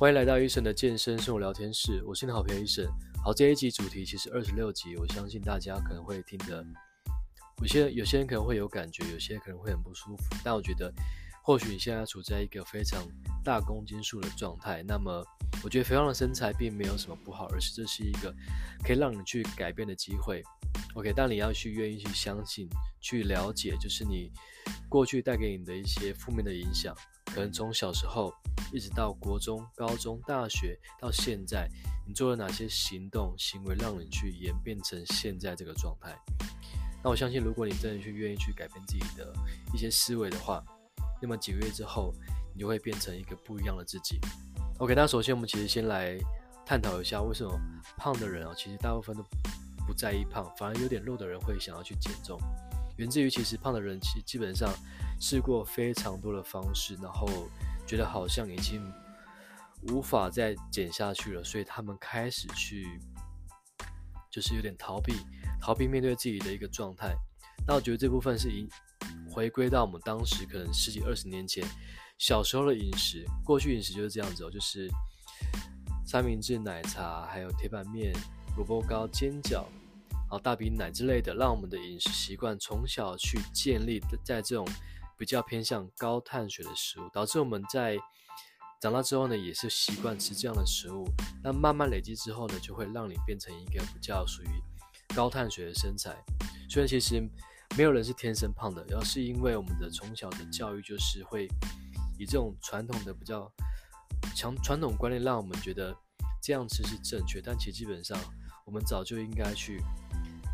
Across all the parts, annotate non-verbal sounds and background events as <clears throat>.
欢迎来到医生的健身生活聊天室，我是你的好朋友医生。好，这一集主题其实二十六集，我相信大家可能会听得，有些有些人可能会有感觉，有些可能会很不舒服。但我觉得，或许你现在处在一个非常大公斤数的状态，那么我觉得肥胖的身材并没有什么不好，而是这是一个可以让你去改变的机会。OK，但你要去愿意去相信、去了解，就是你过去带给你的一些负面的影响。可能从小时候一直到国中、高中、大学，到现在，你做了哪些行动、行为，让你去演变成现在这个状态？那我相信，如果你真的去愿意去改变自己的一些思维的话，那么几个月之后，你就会变成一个不一样的自己。OK，那首先我们其实先来探讨一下，为什么胖的人啊，其实大部分都不在意胖，反而有点肉的人会想要去减重。源自于其实胖的人其基本上试过非常多的方式，然后觉得好像已经无法再减下去了，所以他们开始去就是有点逃避，逃避面对自己的一个状态。那我觉得这部分是一回归到我们当时可能十几二十年前小时候的饮食，过去饮食就是这样子哦，就是三明治、奶茶，还有铁板面、萝卜糕、煎饺。然后，大饼奶之类的，让我们的饮食习惯从小去建立在这种比较偏向高碳水的食物，导致我们在长大之后呢，也是习惯吃这样的食物。那慢慢累积之后呢，就会让你变成一个比较属于高碳水的身材。所以其实没有人是天生胖的，而是因为我们的从小的教育就是会以这种传统的比较强传统观念，让我们觉得这样吃是正确，但其实基本上我们早就应该去。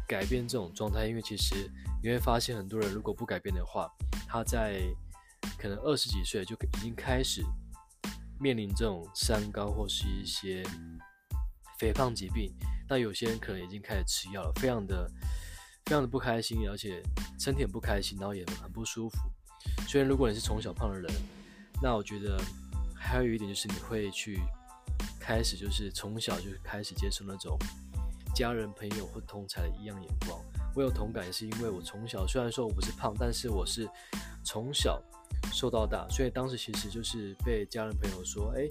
改变这种状态，因为其实你会发现，很多人如果不改变的话，他在可能二十几岁就已经开始面临这种三高或是一些肥胖疾病。那有些人可能已经开始吃药了，非常的非常的不开心，而且身体很不开心，然后也很不舒服。虽然如果你是从小胖的人，那我觉得还有一点就是你会去开始就是从小就开始接受那种。家人、朋友或同侪的异样眼光，我有同感，也是因为我从小虽然说我不是胖，但是我是从小瘦到大，所以当时其实就是被家人朋友说：“哎，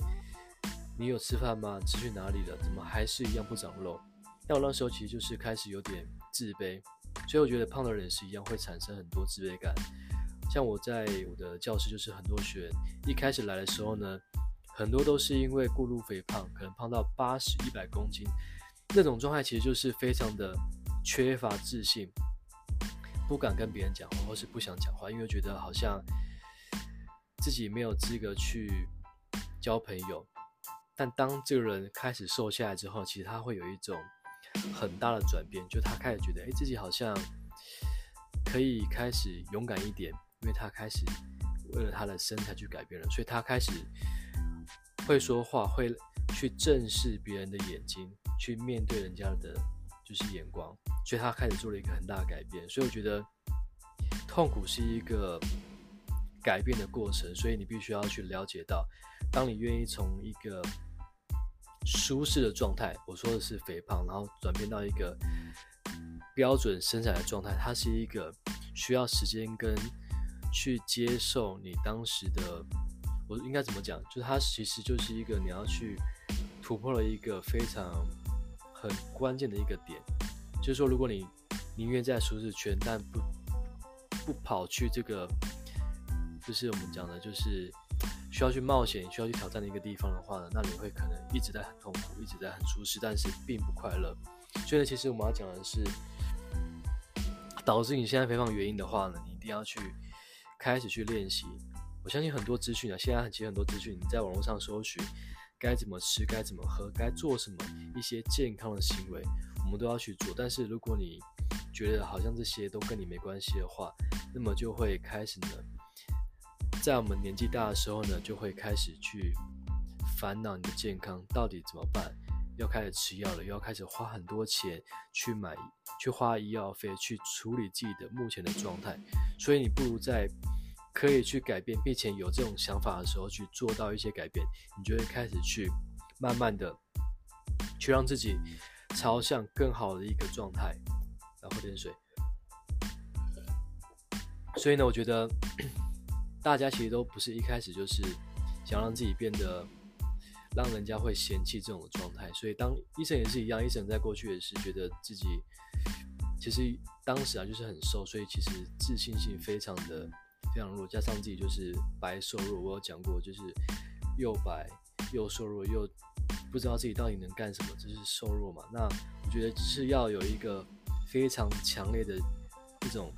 你有吃饭吗？吃去哪里了？怎么还是一样不长肉？”但我那时候其实就是开始有点自卑，所以我觉得胖的人是一样会产生很多自卑感。像我在我的教室，就是很多学员一开始来的时候呢，很多都是因为过度肥胖，可能胖到八十、一百公斤。那种状态其实就是非常的缺乏自信，不敢跟别人讲话，或是不想讲话，因为觉得好像自己没有资格去交朋友。但当这个人开始瘦下来之后，其实他会有一种很大的转变，就他开始觉得，哎，自己好像可以开始勇敢一点，因为他开始为了他的身材去改变了，所以他开始会说话，会去正视别人的眼睛。去面对人家的，就是眼光，所以他开始做了一个很大的改变。所以我觉得，痛苦是一个改变的过程，所以你必须要去了解到，当你愿意从一个舒适的状态，我说的是肥胖，然后转变到一个标准身材的状态，它是一个需要时间跟去接受你当时的，我应该怎么讲？就是它其实就是一个你要去突破了一个非常。很关键的一个点，就是说，如果你宁愿在舒适圈，但不不跑去这个，就是我们讲的，就是需要去冒险、需要去挑战的一个地方的话呢，那你会可能一直在很痛苦，一直在很舒适，但是并不快乐。所以呢，其实我们要讲的是，导致你现在肥胖原因的话呢，你一定要去开始去练习。我相信很多资讯啊，现在其实很多资讯，你在网络上搜寻。该怎么吃，该怎么喝，该做什么一些健康的行为，我们都要去做。但是如果你觉得好像这些都跟你没关系的话，那么就会开始呢，在我们年纪大的时候呢，就会开始去烦恼你的健康到底怎么办，要开始吃药了，又要开始花很多钱去买，去花医药费去处理自己的目前的状态。所以你不如在。可以去改变，并且有这种想法的时候去做到一些改变，你就会开始去慢慢的去让自己朝向更好的一个状态。然后喝点水。所以呢，我觉得 <clears throat> 大家其实都不是一开始就是想让自己变得让人家会嫌弃这种状态。所以当医生也是一样，医生在过去也是觉得自己其实当时啊就是很瘦，所以其实自信心非常的非常弱，加上自己就是白瘦弱，我有讲过就是又白又瘦弱又不知道自己到底能干什么，就是瘦弱嘛。那我觉得是要有一个非常强烈的一种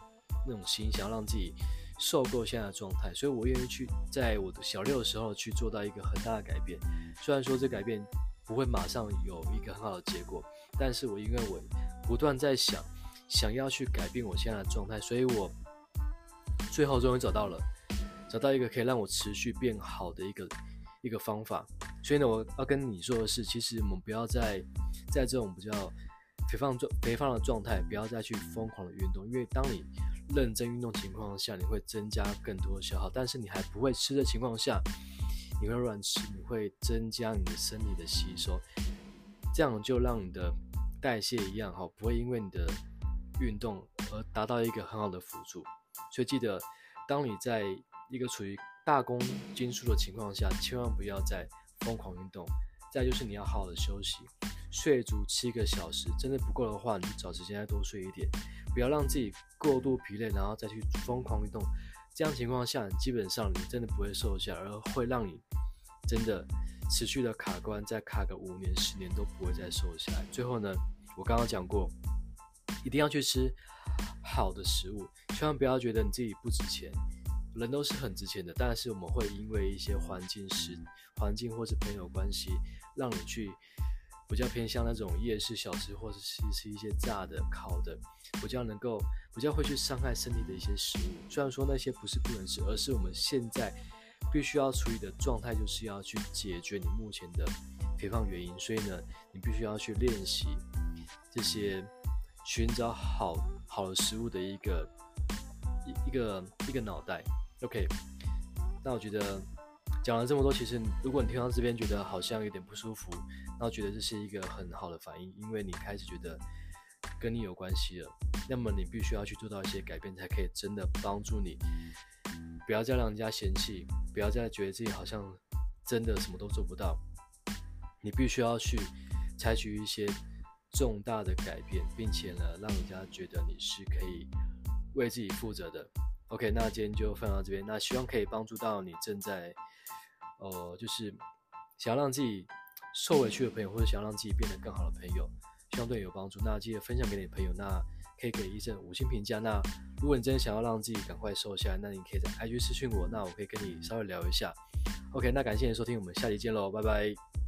那种心，想要让自己。受够现在的状态，所以我愿意去在我的小六的时候去做到一个很大的改变。虽然说这改变不会马上有一个很好的结果，但是我因为我不断在想，想要去改变我现在的状态，所以我最后终于找到了，找到一个可以让我持续变好的一个一个方法。所以呢，我要跟你说的是，其实我们不要再在这种比较肥胖状肥胖的状态，不要再去疯狂的运动，因为当你认真运动情况下，你会增加更多的消耗，但是你还不会吃的情况下，你会乱吃，你会增加你的身体的吸收，这样就让你的代谢一样好，不会因为你的运动而达到一个很好的辅助。所以记得，当你在一个处于大公斤数的情况下，千万不要再疯狂运动。再就是你要好好的休息，睡足七个小时，真的不够的话，你找时间再多睡一点。不要让自己过度疲累，然后再去疯狂运动。这样情况下，基本上你真的不会瘦下来，而会让你真的持续的卡关，再卡个五年、十年都不会再瘦下来。最后呢，我刚刚讲过，一定要去吃好的食物，千万不要觉得你自己不值钱。人都是很值钱的，但是我们会因为一些环境时、环境或是朋友关系，让你去。比较偏向那种夜市小吃，或者是吃一些炸的、烤的，比较能够比较会去伤害身体的一些食物。虽然说那些不是不能吃，而是我们现在必须要处理的状态，就是要去解决你目前的肥胖原因。所以呢，你必须要去练习这些寻找好好的食物的一个一一个一个脑袋。OK，那我觉得。讲了这么多，其实如果你听到这边觉得好像有点不舒服，那我觉得这是一个很好的反应，因为你开始觉得跟你有关系了。那么你必须要去做到一些改变，才可以真的帮助你，不要再让人家嫌弃，不要再觉得自己好像真的什么都做不到。你必须要去采取一些重大的改变，并且呢，让人家觉得你是可以为自己负责的。OK，那今天就分享到这边，那希望可以帮助到你正在。呃，就是想要让自己受委屈的朋友，或者想要让自己变得更好的朋友，希望对你有帮助。那记得分享给你的朋友，那可以给医生五星评价。那如果你真的想要让自己赶快瘦下来，那你可以在 IG 私讯我，那我可以跟你稍微聊一下。OK，那感谢你收听，我们下期见喽，拜拜。